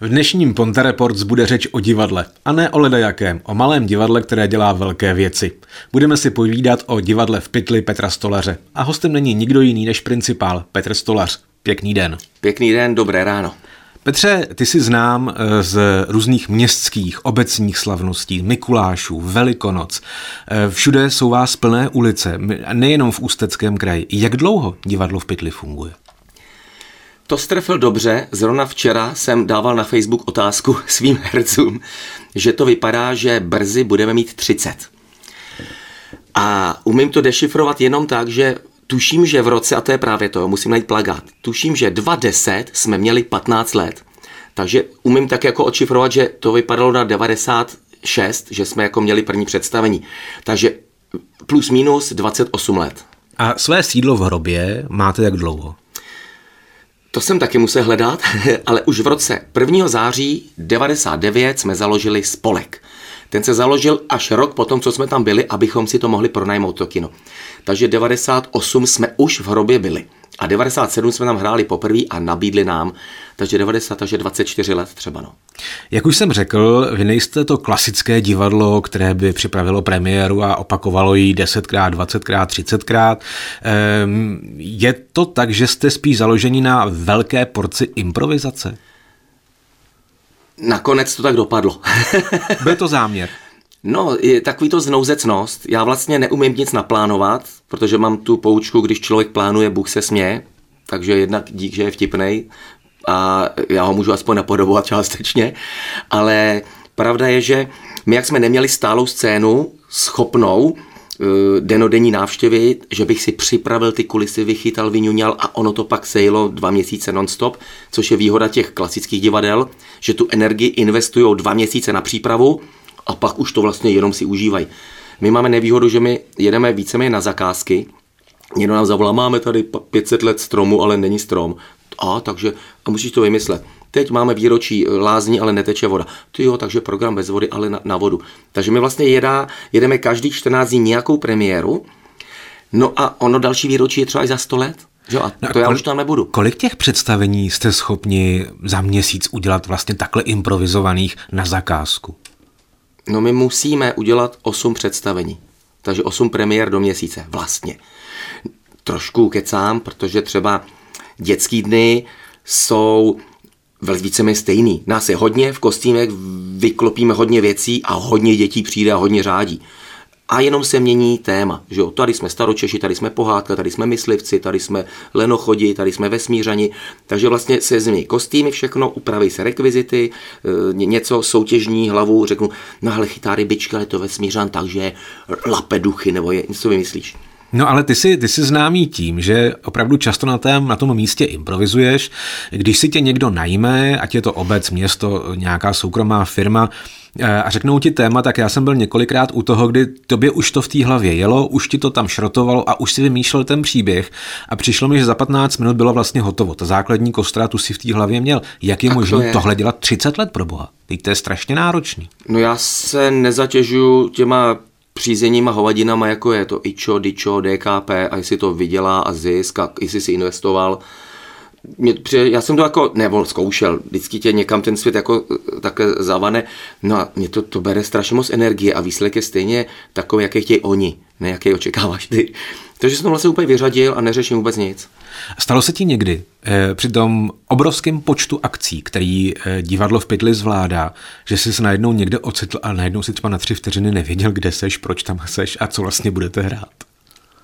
V dnešním Ponte Reports bude řeč o divadle. A ne o ledajakém, o malém divadle, které dělá velké věci. Budeme si povídat o divadle v pytli Petra Stolaře. A hostem není nikdo jiný než principál Petr Stolař. Pěkný den. Pěkný den, dobré ráno. Petře, ty si znám eh, z různých městských, obecních slavností, Mikulášů, Velikonoc. Eh, všude jsou vás plné ulice, nejenom v Ústeckém kraji. Jak dlouho divadlo v Pytli funguje? To strefil dobře. Zrovna včera jsem dával na Facebook otázku svým hercům, že to vypadá, že brzy budeme mít 30. A umím to dešifrovat jenom tak, že tuším, že v roce, a to je právě to, musím najít plagát, tuším, že 2010 jsme měli 15 let. Takže umím tak jako odšifrovat, že to vypadalo na 96, že jsme jako měli první představení. Takže plus minus 28 let. A své sídlo v hrobě máte jak dlouho? To jsem taky musel hledat, ale už v roce 1. září 99 jsme založili spolek. Ten se založil až rok po tom, co jsme tam byli, abychom si to mohli pronajmout to kino. Takže 98 jsme už v hrobě byli. A 97 jsme tam hráli poprvé a nabídli nám, takže 90, takže 24 let třeba. No. Jak už jsem řekl, vy nejste to klasické divadlo, které by připravilo premiéru a opakovalo ji 10krát, 20krát, 30krát. Je to tak, že jste spíš založeni na velké porci improvizace? Nakonec to tak dopadlo. Byl to záměr? No, je takový to znouzecnost. Já vlastně neumím nic naplánovat, protože mám tu poučku, když člověk plánuje, Bůh se směje, takže jednak dík, že je vtipnej a já ho můžu aspoň napodobovat částečně, ale pravda je, že my jak jsme neměli stálou scénu schopnou eh, denodenní návštěvy, že bych si připravil ty kulisy, vychytal, vyňuňal a ono to pak sejlo dva měsíce nonstop, což je výhoda těch klasických divadel, že tu energii investují dva měsíce na přípravu a pak už to vlastně jenom si užívají. My máme nevýhodu, že my jedeme víceméně na zakázky, Někdo nám zavolá, máme tady 500 let stromu, ale není strom. A takže, a musíš to vymyslet. Teď máme výročí eh, lázní, ale neteče voda. Ty jo, takže program bez vody, ale na, na vodu. Takže my vlastně jedá, jedeme každý 14 dní nějakou premiéru, no a ono další výročí je třeba i za 100 let. Jo, a no to a já už tam nebudu. Kolik těch představení jste schopni za měsíc udělat vlastně takhle improvizovaných na zakázku? No my musíme udělat 8 představení. Takže 8 premiér do měsíce vlastně. Trošku kecám, protože třeba dětský dny jsou víceméně stejný. Nás je hodně, v kostýmech vyklopíme hodně věcí a hodně dětí přijde a hodně řádí. A jenom se mění téma. Že jo? Tady jsme staročeši, tady jsme pohádka, tady jsme myslivci, tady jsme lenochodi, tady jsme vesmířani. Takže vlastně se změní kostýmy, všechno, upraví se rekvizity, e, něco soutěžní hlavu, řeknu, no ale chytá rybička, ale to vesmířan, takže lape duchy, nebo je, něco vymyslíš. No ale ty jsi, ty jsi známý tím, že opravdu často na, tém, na tom místě improvizuješ. Když si tě někdo najme, ať je to obec, město, nějaká soukromá firma, eh, a řeknou ti téma, tak já jsem byl několikrát u toho, kdy tobě už to v té hlavě jelo, už ti to tam šrotovalo a už si vymýšlel ten příběh a přišlo mi, že za 15 minut bylo vlastně hotovo. Ta základní kostra tu si v té hlavě měl. Jak je možné to je. tohle dělat 30 let pro boha? Teď to je strašně náročný. No já se nezatěžuju těma přízeníma hovadinama, jako je to IČO, DIČO, DKP a jestli to vydělá a zisk a jestli si investoval. Mě, já jsem to jako, nebo zkoušel, vždycky tě někam ten svět jako eh, také zavane, no a mě to, to bere strašně moc energie a výsledek je stejně takový, jaký chtějí oni, ne jaký očekáváš ty. Takže jsem to vlastně úplně vyřadil a neřeším vůbec nic. Stalo se ti někdy eh, při tom obrovském počtu akcí, který eh, divadlo v pytli zvládá, že jsi se najednou někde ocitl a najednou si třeba na tři vteřiny nevěděl, kde seš, proč tam seš a co vlastně budete hrát?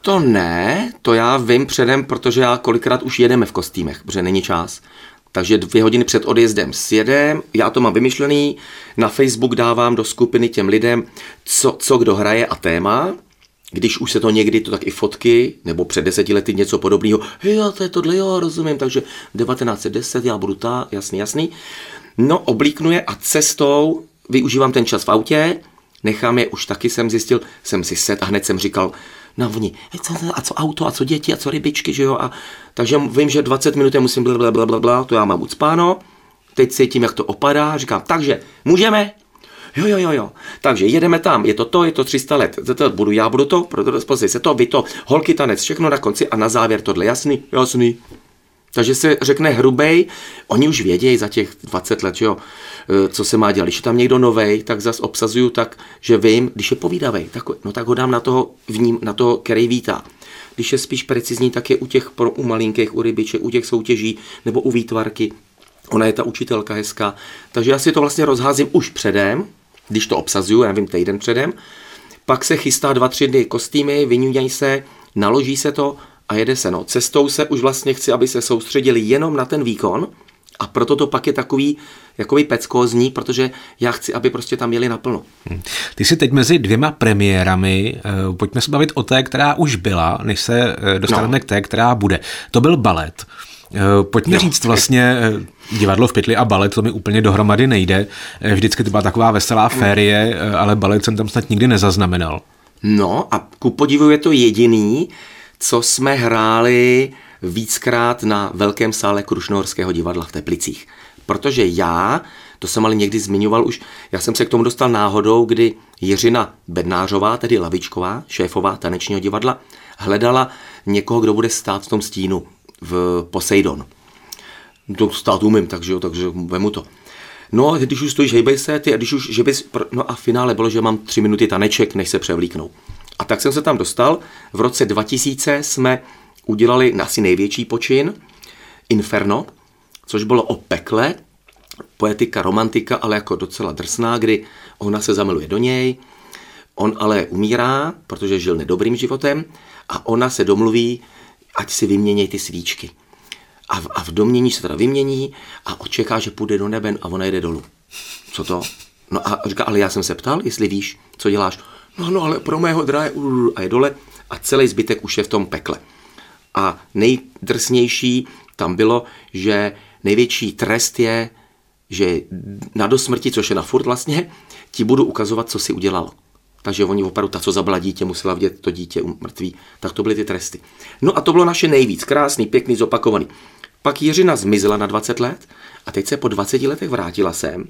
To ne, to já vím předem, protože já kolikrát už jedeme v kostýmech, protože není čas. Takže dvě hodiny před odjezdem sjedem, já to mám vymyšlený, na Facebook dávám do skupiny těm lidem, co, co kdo hraje a téma, když už se to někdy, to tak i fotky, nebo před deseti lety něco podobného, jo, to je tohle, jo, rozumím, takže 1910, já budu ta, jasný, jasný. No, oblíknu je a cestou využívám ten čas v autě, nechám je, už taky jsem zjistil, jsem si set a hned jsem říkal, na vni, a co auto, a co děti, a co rybičky, že jo, a takže vím, že 20 minut musím bla, bla, bla, bla, to já mám ucpáno, teď cítím, jak to opadá, říkám, takže můžeme, Jo, jo, jo, jo. Takže jedeme tam, je to to, je to 300 let. To budu já, budu to, proto se to, vy to, holky tanec, všechno na konci a na závěr tohle. Jasný? Jasný. Takže se řekne hrubej, oni už vědějí za těch 20 let, jo, e, co se má dělat. Když je tam někdo novej, tak zas obsazuju tak, že vím, když je povídavej, tak, no tak ho dám na toho, vním, na toho, který vítá. Když je spíš precizní, tak je u těch pro, u malinkých, u rybiček, u těch soutěží nebo u výtvarky. Ona je ta učitelka hezká. Takže já si to vlastně rozházím už předem, když to obsazuju, já nevím, týden předem. Pak se chystá dva, tři dny kostýmy, vyňudějí se, naloží se to a jede se. No, cestou se už vlastně chci, aby se soustředili jenom na ten výkon a proto to pak je takový jakoby peckózní, protože já chci, aby prostě tam jeli naplno. Hm. Ty jsi teď mezi dvěma premiérami, eh, pojďme se bavit o té, která už byla, než se eh, dostaneme no. k té, která bude. To byl balet. Eh, pojďme jo. říct vlastně, divadlo v pytli a balet, to mi úplně dohromady nejde. Vždycky to byla taková veselá férie, ale balet jsem tam snad nikdy nezaznamenal. No a ku podivu je to jediný, co jsme hráli víckrát na velkém sále Krušnohorského divadla v Teplicích. Protože já, to jsem ale někdy zmiňoval už, já jsem se k tomu dostal náhodou, kdy Jiřina Bednářová, tedy Lavičková, šéfová tanečního divadla, hledala někoho, kdo bude stát v tom stínu v Poseidon. To stát umím, takže, jo, takže vemu to. No, když už stojíš, hejbej se, ty, a když už, že bys, no a v finále bylo, že mám tři minuty taneček, než se převlíknou. A tak jsem se tam dostal. V roce 2000 jsme udělali asi největší počin, Inferno, což bylo o pekle, poetika, romantika, ale jako docela drsná, kdy ona se zamiluje do něj, on ale umírá, protože žil nedobrým životem a ona se domluví, ať si vyměnějí ty svíčky. A v, a v domění se teda vymění a očeká, že půjde do neben a ona jde dolů. Co to? No a říká, ale já jsem se ptal, jestli víš, co děláš no, no, ale pro mého dráje, a je dole a celý zbytek už je v tom pekle. A nejdrsnější tam bylo, že největší trest je, že na dosmrti, což je na furt vlastně, ti budu ukazovat, co si udělalo. Takže oni opravdu, ta, co zabila dítě, musela vidět to dítě mrtvý. Tak to byly ty tresty. No a to bylo naše nejvíc. Krásný, pěkný, zopakovaný. Pak Jiřina zmizela na 20 let a teď se po 20 letech vrátila sem.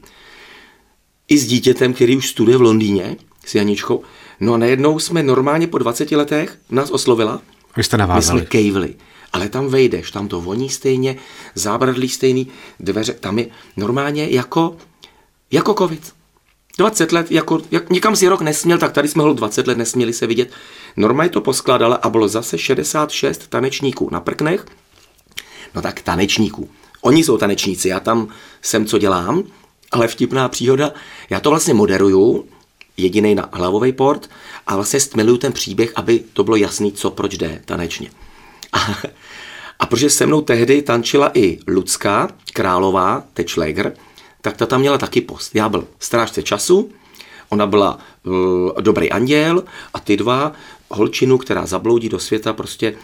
I s dítětem, který už studuje v Londýně s Janičkou. No a najednou jsme normálně po 20 letech nás oslovila. Vy jste navázali. My jsme kejvli. Ale tam vejdeš, tam to voní stejně, zábradlí stejný, dveře, tam je normálně jako, jako covid. 20 let, jako, jak, někam si rok nesměl, tak tady jsme ho 20 let nesměli se vidět. Normálně to poskládala a bylo zase 66 tanečníků na prknech. No tak tanečníků. Oni jsou tanečníci, já tam jsem, co dělám, ale vtipná příhoda, já to vlastně moderuju, jediný na hlavový port a vlastně stmiluju ten příběh, aby to bylo jasný, co proč jde tanečně. A, a protože se mnou tehdy tančila i Lucka Králová, Tečleger, tak ta tam měla taky post. Já byl strážce času, ona byla uh, dobrý anděl a ty dva holčinu, která zabloudí do světa, prostě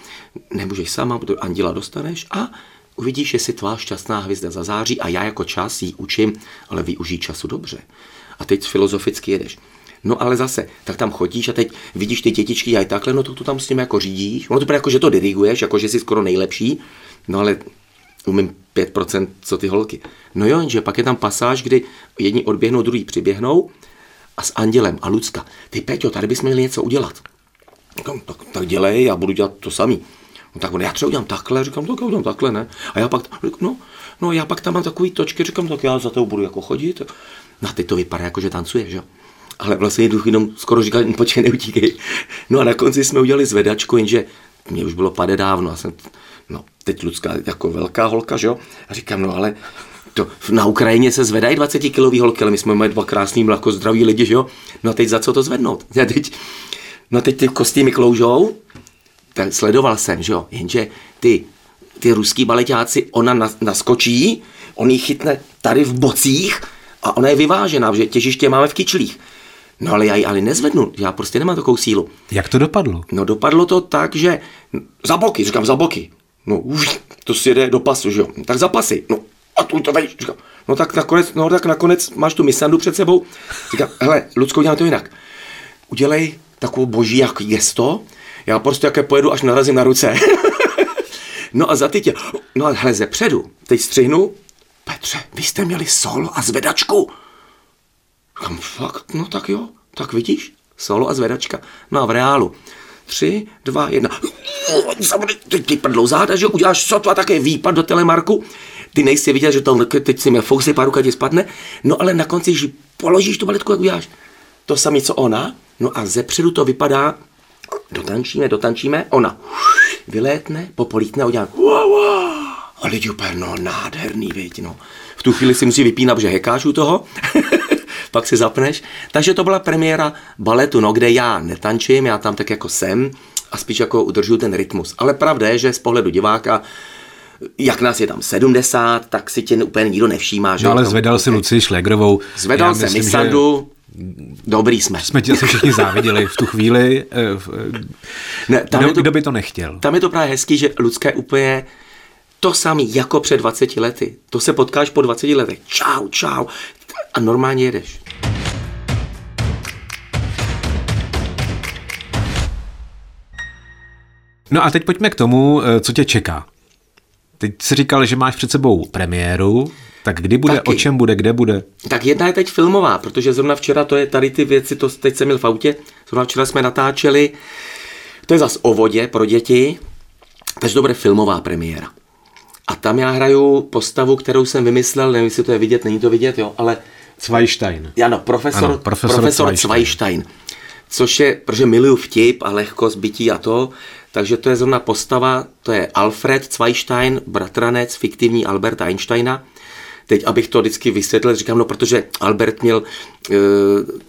nemůžeš sama, anděla dostaneš a uvidíš, jestli tvá šťastná hvězda zazáří a já jako čas jí učím, ale využij času dobře. A teď filozoficky jedeš. No ale zase, tak tam chodíš a teď vidíš ty dětičky, aj takhle, no to tu tam s nimi jako řídíš. Ono to bude jako, že to diriguješ, jako že jsi skoro nejlepší, no ale umím 5% co ty holky. No jo, že pak je tam pasáž, kdy jedni odběhnou, druhý přiběhnou a s Andělem a Lucka. Ty Peťo, tady bychom měli něco udělat. Říkám, tak, tak dělej, já budu dělat to samý. No tak já třeba udělám takhle, říkám, tak já udělám takhle, ne? A já pak, no, no já pak tam mám takový točky, říkám, tak já za to budu jako chodit. No a teď to vypadá jako, že tancuješ, jo ale vlastně jdu jenom skoro říkal, počkej, neutíkej. No a na konci jsme udělali zvedačku, jenže mě už bylo pade dávno, a jsem, no teď Lucka jako velká holka, že jo, a říkám, no ale to, na Ukrajině se zvedají 20 kilový holky, ale my jsme mají dva krásný, mlako zdraví lidi, že jo, no a teď za co to zvednout? A teď, no teď ty kostýmy kloužou, tak sledoval jsem, že jo, jenže ty, ty ruský baletáci, ona naskočí, on ji chytne tady v bocích a ona je vyvážená, že těžiště máme v kyčlích. No ale já ji ale nezvednu, já prostě nemám takovou sílu. Jak to dopadlo? No dopadlo to tak, že za boky, říkám za boky. No už to si jede do pasu, že jo. Tak za pasy. No a tu to vejš. No tak nakonec, no tak nakonec máš tu misandu před sebou. Říkám, hele, Lucko, uděláme to jinak. Udělej takovou boží jak gesto, já prostě jaké pojedu, až narazím na ruce. no a za ty tě, no a hele, ze předu, teď střihnu, Petře, vy jste měli sol a zvedačku. Říkám, fakt? No tak jo, tak vidíš, solo a zvedačka. No a v reálu, tři, dva, jedna. Teď ty prdlou záda, že uděláš sotva také výpad do telemarku. Ty nejsi viděl, že to teď si mě fousy, pár ruka ti spadne. No ale na konci, že položíš tu baletku, jak uděláš. To samé, co ona. No a zepředu to vypadá, dotančíme, dotančíme, ona vylétne, popolítne a udělá wow, wow. A lidi úplně, no nádherný, viď, no. V tu chvíli si musí vypínat, že hekáš u toho, pak si zapneš. Takže to byla premiéra baletu, no, kde já netančím, já tam tak jako jsem a spíš jako udržuju ten rytmus. Ale pravda je, že z pohledu diváka jak nás je tam 70, tak si tě úplně nikdo nevšímá. Že no, ale zvedal si Luci Šlegrovou. Zvedal jsem Misandu, Dobrý jsme. Jsme ti asi všichni záviděli v tu chvíli. Eh, ne, tam kdo, to, kdo by to nechtěl? Tam je to právě hezký, že Lucka je úplně to samý jako před 20 lety. To se potkáš po 20 letech. Čau, čau. A normálně jedeš. No a teď pojďme k tomu, eh, co tě čeká. Teď jsi říkal, že máš před sebou premiéru, tak kdy bude, Taky. o čem bude, kde bude? Tak jedna je teď filmová, protože zrovna včera to je tady ty věci, to teď jsem měl v autě, zrovna včera jsme natáčeli, to je zas o vodě pro děti, takže to bude filmová premiéra. A tam já hraju postavu, kterou jsem vymyslel, nevím, jestli to je vidět, není to vidět, jo, ale... Zweistein. Ano, profesor, ano, profesor, profesor Zweistein. Zweistein. Což je, protože miluju vtip a lehkost bytí a to, takže to je zrovna postava, to je Alfred Zweistein, bratranec fiktivní Alberta Einsteina. Teď, abych to vždycky vysvětlil, říkám, no protože Albert měl e,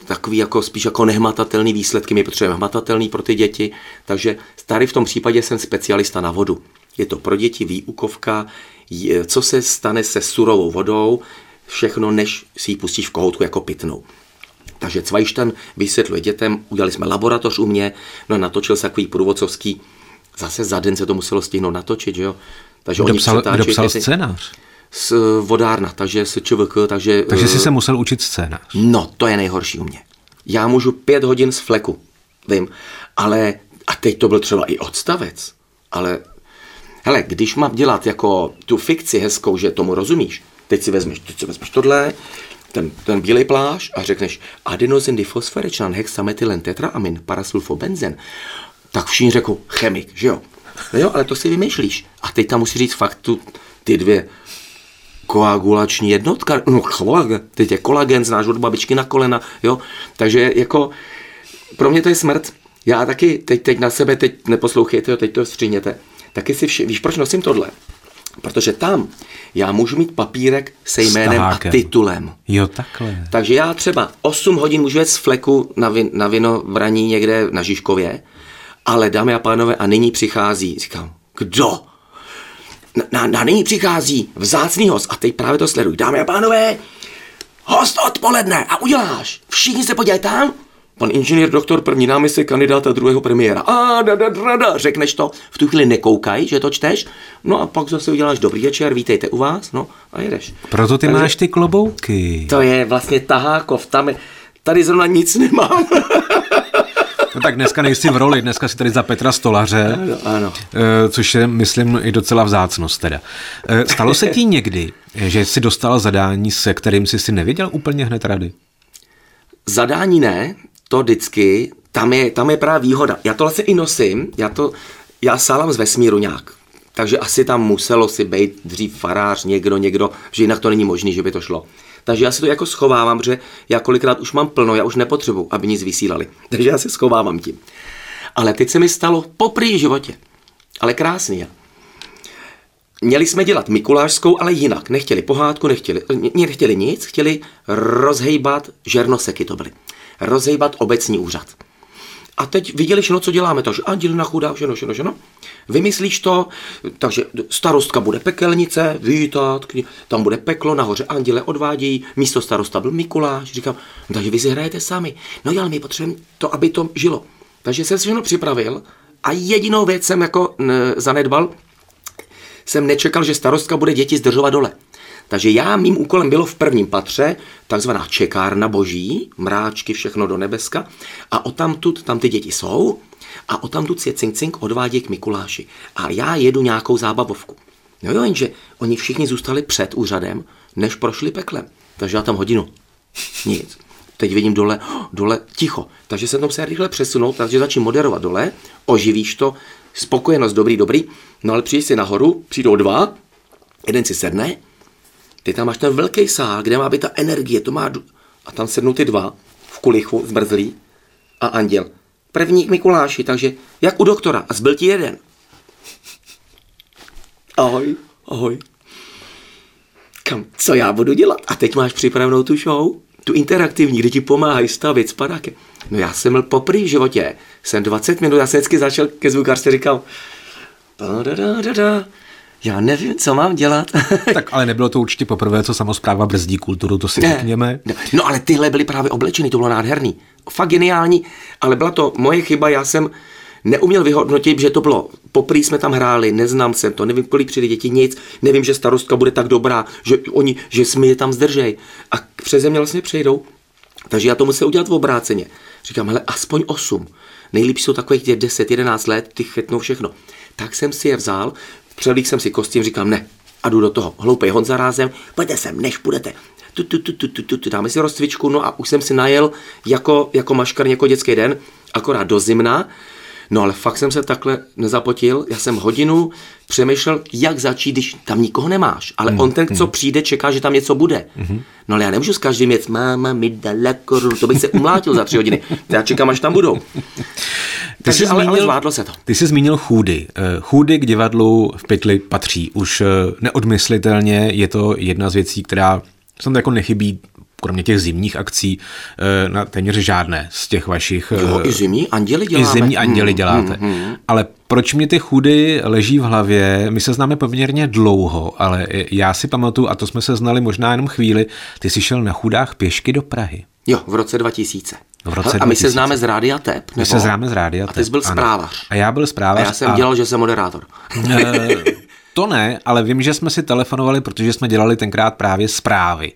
takový jako spíš jako nehmatatelný výsledky, my potřebujeme hmatatelný pro ty děti, takže tady v tom případě jsem specialista na vodu. Je to pro děti výukovka, co se stane se surovou vodou, všechno, než si ji pustíš v kohoutku jako pitnou. Takže Cvajšten vysvětluje dětem, udělali jsme laboratoř u mě, no natočil se takový průvodcovský, zase za den se to muselo stihnout natočit, že jo. Takže kdo psal, kdo psal scénář? Z eh, vodárna, takže s ČVK, takže... Takže jsi uh, se musel učit scénář. No, to je nejhorší u mě. Já můžu pět hodin z fleku, vím, ale, a teď to byl třeba i odstavec, ale hele, když mám dělat jako tu fikci hezkou, že tomu rozumíš, teď si vezmeš, teď si vezmeš tohle, ten, ten bílý pláž a řekneš adenosin difosferičnan hexametylen tetraamin parasulfobenzen, tak všichni řekou chemik, že jo? No jo, ale to si vymýšlíš. A teď tam musí říct fakt tu, ty dvě koagulační jednotka, no kolagen, teď je kolagen, znáš od babičky na kolena, jo? Takže jako pro mě to je smrt. Já taky teď, teď na sebe, teď neposlouchejte, teď to stříněte. Taky si vši, víš, proč nosím tohle? Protože tam já můžu mít papírek se jménem Stákem. a titulem. Jo, takhle. Takže já třeba 8 hodin můžu jet z fleku na, vin, na vino v raní někde na Žižkově, ale dámy a pánové, a nyní přichází, říkám, kdo? Na, na, na nyní přichází vzácný host a teď právě to sleduj. Dámy a pánové, host odpoledne a uděláš. Všichni se podívají tam, Pan inženýr doktor první náměstek kandidáta druhého premiéra. A da, da, da, da, řekneš to, v tu chvíli nekoukaj, že to čteš, no a pak zase uděláš dobrý večer, vítejte u vás, no a jedeš. Proto ty Takže, máš ty klobouky. To je vlastně tahákov, tam je, tady zrovna nic nemám. No tak dneska nejsi v roli, dneska si tady za Petra Stolaře, ano, ano. Eh, což je, myslím, i docela vzácnost teda. Eh, stalo se ti někdy, že jsi dostal zadání, se kterým jsi si nevěděl úplně hned rady? Zadání ne, to vždycky, tam je, tam je právě výhoda. Já to vlastně i nosím, já to, já sálám z vesmíru nějak. Takže asi tam muselo si být dřív farář, někdo, někdo, že jinak to není možné, že by to šlo. Takže já si to jako schovávám, protože já kolikrát už mám plno, já už nepotřebuji, aby nic vysílali. Takže já si schovávám tím. Ale teď se mi stalo poprý životě. Ale krásný. Měli jsme dělat Mikulášskou, ale jinak. Nechtěli pohádku, nechtěli, nechtěli nic, chtěli rozhejbat žernoseky to byly rozejbat obecní úřad. A teď viděli všechno, co děláme, takže na chudá, všechno, všechno, všechno. Vymyslíš to, takže starostka bude pekelnice, vítat, tam bude peklo, nahoře anděle odvádějí, místo starosta byl Mikuláš, říkám, takže vy si hrajete sami. No ale my potřebujeme to, aby to žilo. Takže jsem si všechno připravil a jedinou věc jsem jako zanedbal, jsem nečekal, že starostka bude děti zdržovat dole. Takže já, mým úkolem bylo v prvním patře takzvaná čekárna boží, mráčky, všechno do nebeska a otamtud tam ty děti jsou a otamtud si je cink cink odvádí k Mikuláši. A já jedu nějakou zábavovku. No jo, jenže oni všichni zůstali před úřadem, než prošli peklem. Takže já tam hodinu. Nic. teď vidím dole, dole, ticho. Takže se to musí rychle přesunout, takže začím moderovat dole, oživíš to, spokojenost, dobrý, dobrý, no ale přijdeš si nahoru, přijdou dva, jeden si sedne, ty tam máš ten velký sál, kde má být ta energie, to má, a tam sednou ty dva, v kulichu, zmrzlí, a anděl. První k Mikuláši, takže jak u doktora, a zbyl ti jeden. Ahoj, ahoj. Kam, co já budu dělat? A teď máš připravenou tu show, tu interaktivní, kde ti pomáhají stavit spadáky. No já jsem byl poprý v životě, jsem 20 minut, já jsem vždycky začal ke zvukařce říkal, da, da, da, da, já nevím, co mám dělat. tak ale nebylo to určitě poprvé, co samozpráva brzdí kulturu, to si ne, řekněme. Ne. No ale tyhle byly právě oblečeny, to bylo nádherný. Fakt geniální, ale byla to moje chyba, já jsem neuměl vyhodnotit, že to bylo, poprý jsme tam hráli, neznám se to, nevím, kolik přijde děti, nic, nevím, že starostka bude tak dobrá, že oni, že jsme je tam zdržej. A přeze mě vlastně přejdou. Takže já to musel udělat v obráceně. Říkám, hele, aspoň 8. Nejlíp jsou takových těch 10, 11 let, ty chytnou všechno. Tak jsem si je vzal, přelík jsem si kostím, říkám, ne, a jdu do toho. Hloupej Honza rázem, pojďte sem, než půjdete. Tu, tu, tu, tu, tu, tu, tu, dáme si rozcvičku, no a už jsem si najel jako, jako maškar jako dětský den, akorát do zimna, No ale fakt jsem se takhle nezapotil. Já jsem hodinu přemýšlel, jak začít, když tam nikoho nemáš. Ale mm, on ten, co mm. přijde, čeká, že tam něco bude. Mm. No ale já nemůžu s každým jet, máma mi dala korunu, to bych se umlátil za tři hodiny. Já čekám, až tam budou. Ty Takže, ale, zmínil, ale zvládlo se to. Ty jsi zmínil chůdy. Eh, chůdy k divadlu v pytli patří už eh, neodmyslitelně. Je to jedna z věcí, která jsem jako nechybí kromě těch zimních akcí, eh, na téměř žádné z těch vašich... Jo, i eh, zimní anděli děláme. I zimní anděli hmm, děláte. Hmm, hmm. Ale proč mě ty chudy leží v hlavě? My se známe poměrně dlouho, ale já si pamatuju, a to jsme se znali možná jenom chvíli, ty jsi šel na chudách pěšky do Prahy. Jo, v roce 2000. V roce a my 2000. se známe z Rádia Tep? Nebo? My se známe z Rádia Tep. A ty jsi byl zprávař. A já byl zprávař. A já jsem a... dělal, že jsem moderátor. To ne, ale vím, že jsme si telefonovali, protože jsme dělali tenkrát právě zprávy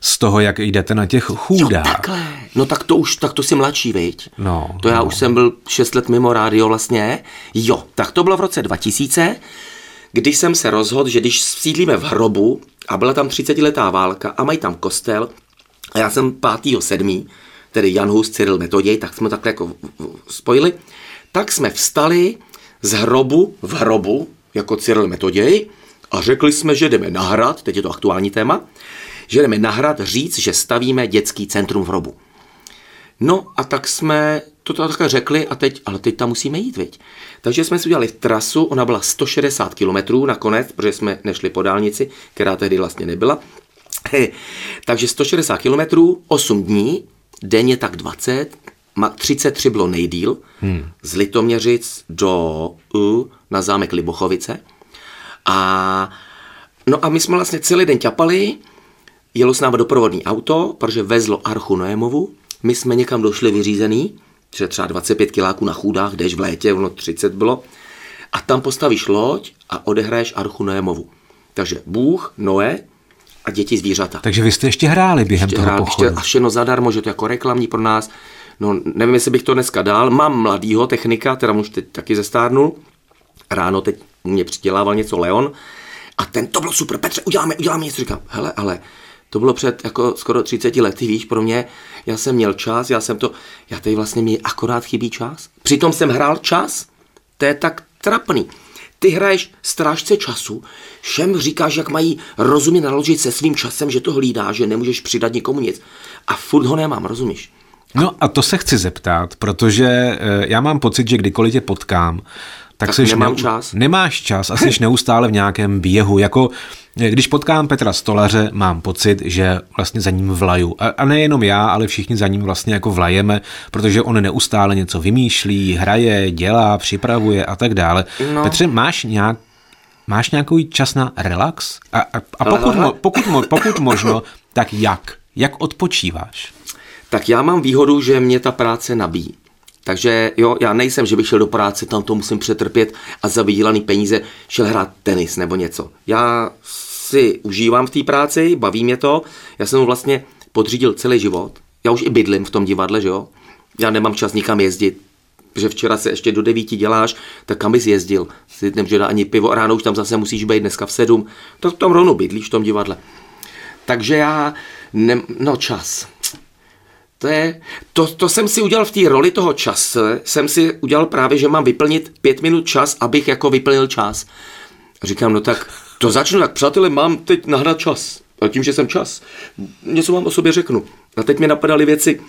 z toho, jak jdete na těch chůdách. Jo, takhle. No tak to už, tak to si mladší, viď? No. To já no. už jsem byl 6 let mimo rádio vlastně. Jo, tak to bylo v roce 2000, když jsem se rozhodl, že když sídlíme v hrobu a byla tam 30 letá válka a mají tam kostel a já jsem 5. 7. tedy Jan Hus, Cyril Metoděj, tak jsme takhle jako spojili, tak jsme vstali z hrobu v hrobu, jako Cyril Metoděj, a řekli jsme, že jdeme na teď je to aktuální téma, že jdeme na říct, že stavíme dětský centrum v hrobu. No a tak jsme to takhle řekli a teď, ale teď tam musíme jít, viď? Takže jsme si udělali trasu, ona byla 160 km nakonec, protože jsme nešli po dálnici, která tehdy vlastně nebyla. Takže 160 km, 8 dní, denně tak 20, 33 bylo nejdíl, hmm. z Litoměřic do U na zámek Libochovice. A no a my jsme vlastně celý den ťapali, jelo s námi doprovodný auto, protože vezlo Archu Noémovu, my jsme někam došli vyřízený, že třeba 25 kiláků na chůdách, jdeš v létě, ono 30 bylo, a tam postavíš loď a odehraješ Archu Noémovu. Takže Bůh, Noé a děti zvířata. Takže vy jste ještě hráli během ještě toho hráli, pochodu. Ještě, a všechno zadarmo, že to jako reklamní pro nás. No, nevím, jestli bych to dneska dal. Mám mladýho technika, teda už teď taky zestárnul. Ráno teď mě přidělával něco Leon. A ten, to bylo super, Petře, uděláme, uděláme něco. Říkám, hele, ale to bylo před jako skoro 30 lety, víš, pro mě, já jsem měl čas, já jsem to, já tady vlastně mi akorát chybí čas. Přitom jsem hrál čas, to je tak trapný. Ty hraješ strážce času, všem říkáš, jak mají rozumě naložit se svým časem, že to hlídá, že nemůžeš přidat nikomu nic. A furt ho nemám, rozumíš? No a to se chci zeptat, protože eh, já mám pocit, že kdykoliv tě potkám, tak, tak nemám ne, čas. Nemáš čas a jsi neustále v nějakém běhu. Jako eh, když potkám Petra Stolaře, mám pocit, že vlastně za ním vlaju. A, a nejenom já, ale všichni za ním vlastně jako vlajeme, protože on neustále něco vymýšlí, hraje, dělá, připravuje a tak dále. No. Petře, máš nějak Máš nějaký čas na relax? A, a, a pokud, mo, pokud, mo, pokud možno, tak jak? Jak odpočíváš? Tak já mám výhodu, že mě ta práce nabíjí. Takže jo, já nejsem, že bych šel do práce, tam to musím přetrpět a za vydělaný peníze šel hrát tenis nebo něco. Já si užívám v té práci, baví mě to. Já jsem vlastně podřídil celý život. Já už i bydlím v tom divadle, že jo. Já nemám čas nikam jezdit, protože včera se ještě do devíti děláš, tak kam bys jezdil? Si nemůže dát ani pivo, ráno už tam zase musíš být dneska v sedm, tak tam rovnou bydlíš v tom divadle. Takže já, ne, no čas To, je, to, to jsem si udělal v té roli toho čase, jsem si udělal právě, že mám vyplnit pět minut čas, abych jako vyplnil čas. A říkám, no tak to začnu, tak přátelé, mám teď nahrát čas. A tím, že jsem čas, něco vám o sobě řeknu. A teď mi napadaly věci,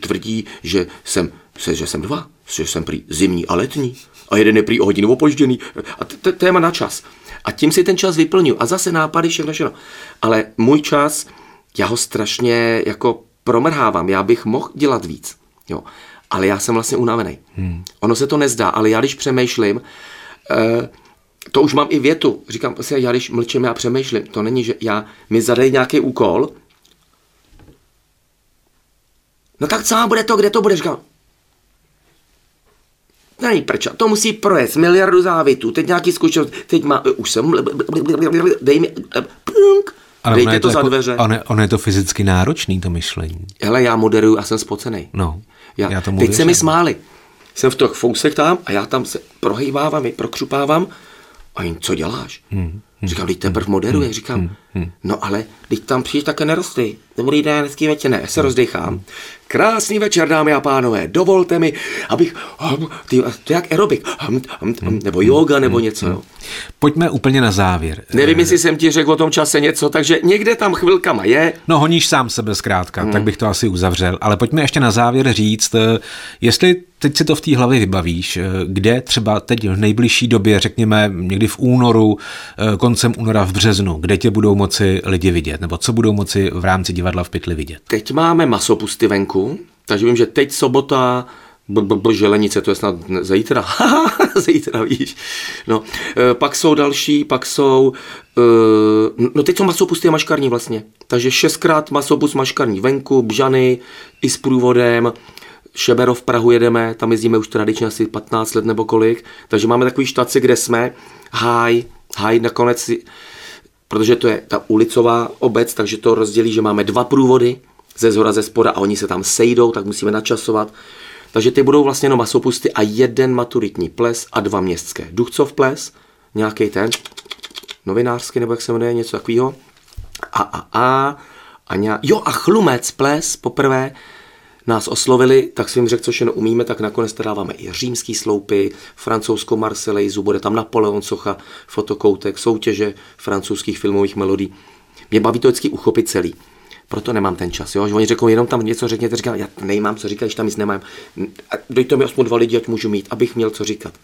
tvrdí, že jsem, že jsem dva, že jsem prý zimní a letní. A jeden je prý o hodinu opožděný. A téma na čas. A tím si ten čas vyplňuji. A zase nápady, všechno, všechno. Ale můj čas, já ho strašně jako promrhávám. Já bych mohl dělat víc. Jo. Ale já jsem vlastně unavený. Hmm. Ono se to nezdá, ale já když přemýšlím, eh, to už mám i větu. Říkám, prostě já když mlčím, já přemýšlím. To není, že já mi zadej nějaký úkol. No tak co bude to, kde to bude? Říkám, Není prča, to musí projet miliardu závitů, teď nějaký zkušenost, teď má, už jsem, dej mi, ale Dejte to, to za jako, dveře. Ono, ono je to fyzicky náročný, to myšlení. Hele, já moderuju a jsem spocený. No, já, já tomu Teď věřím. se mi smáli. Jsem v těch fousech tam a já tam se prohýbávám, prokřupávám a jim, co děláš? Hmm. Hmm. Říkám, teď teprve moderuje. Hmm. Říkám, hmm. hmm. no ale teď tam přijď také nerosty. Dobrý den, hezký večer, ne, se rozdechám. Hmm. Krásný večer, dámy a pánové, dovolte mi, abych, ty, to jak aerobik, nebo yoga, nebo něco. No. Pojďme úplně na závěr. Nevím, jestli jsem ti řekl o tom čase něco, takže někde tam chvilkama je. No honíš sám sebe zkrátka, hmm. tak bych to asi uzavřel. Ale pojďme ještě na závěr říct, eh, jestli teď si to v té hlavě vybavíš, eh, kde třeba teď v nejbližší době, řekněme někdy v únoru, eh, koncem února v březnu, kde tě budou moci lidi vidět, nebo co budou moci v rámci divadla v pytli vidět? Teď máme masopusty venku, takže vím, že teď sobota, Želenice, to je snad zítra. zítra, víš. No, e, pak jsou další, pak jsou, e, no teď jsou masopusty a maškarní vlastně. Takže šestkrát masopust maškarní venku, Bžany i s průvodem, Šeberov v Prahu jedeme, tam jezdíme už tradičně asi 15 let nebo kolik, takže máme takový štaci, kde jsme, háj, háj nakonec, protože to je ta ulicová obec, takže to rozdělí, že máme dva průvody, ze zhora, ze spoda a oni se tam sejdou, tak musíme načasovat. Takže ty budou vlastně jenom masopusty a jeden maturitní ples a dva městské. Duchcov ples, nějaký ten, novinářský nebo jak se jmenuje, něco takového. A, a, a, a nějak, jo a chlumec ples poprvé nás oslovili, tak svým řekl, co všechno umíme, tak nakonec teda dáváme i římský sloupy, francouzskou Marselejzu, bude tam Napoleon Socha, fotokoutek, soutěže francouzských filmových melodí. Mě baví to vždycky uchopit celý proto nemám ten čas. Jo? Že oni řeknou, jenom tam něco řekněte, říkám, já nemám co říkat, když tam nic nemám. Dejte mi aspoň dva lidi, ať můžu mít, abych měl co říkat.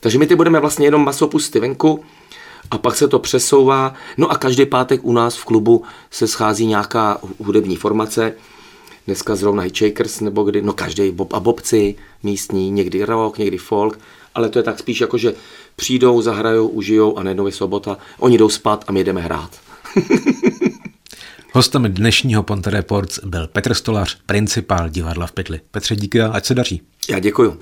Takže my ty budeme vlastně jenom masopusty venku a pak se to přesouvá. No a každý pátek u nás v klubu se schází nějaká hudební formace. Dneska zrovna Hitchhikers nebo kdy, no každý Bob a Bobci místní, někdy rock, někdy folk, ale to je tak spíš jako, že přijdou, zahrajou, užijou a najednou je sobota, oni jdou spát a my jdeme hrát. Hostem dnešního Ponte Reports byl Petr Stolař, principál divadla v Pytli. Petře, díky a ať se daří. Já děkuju.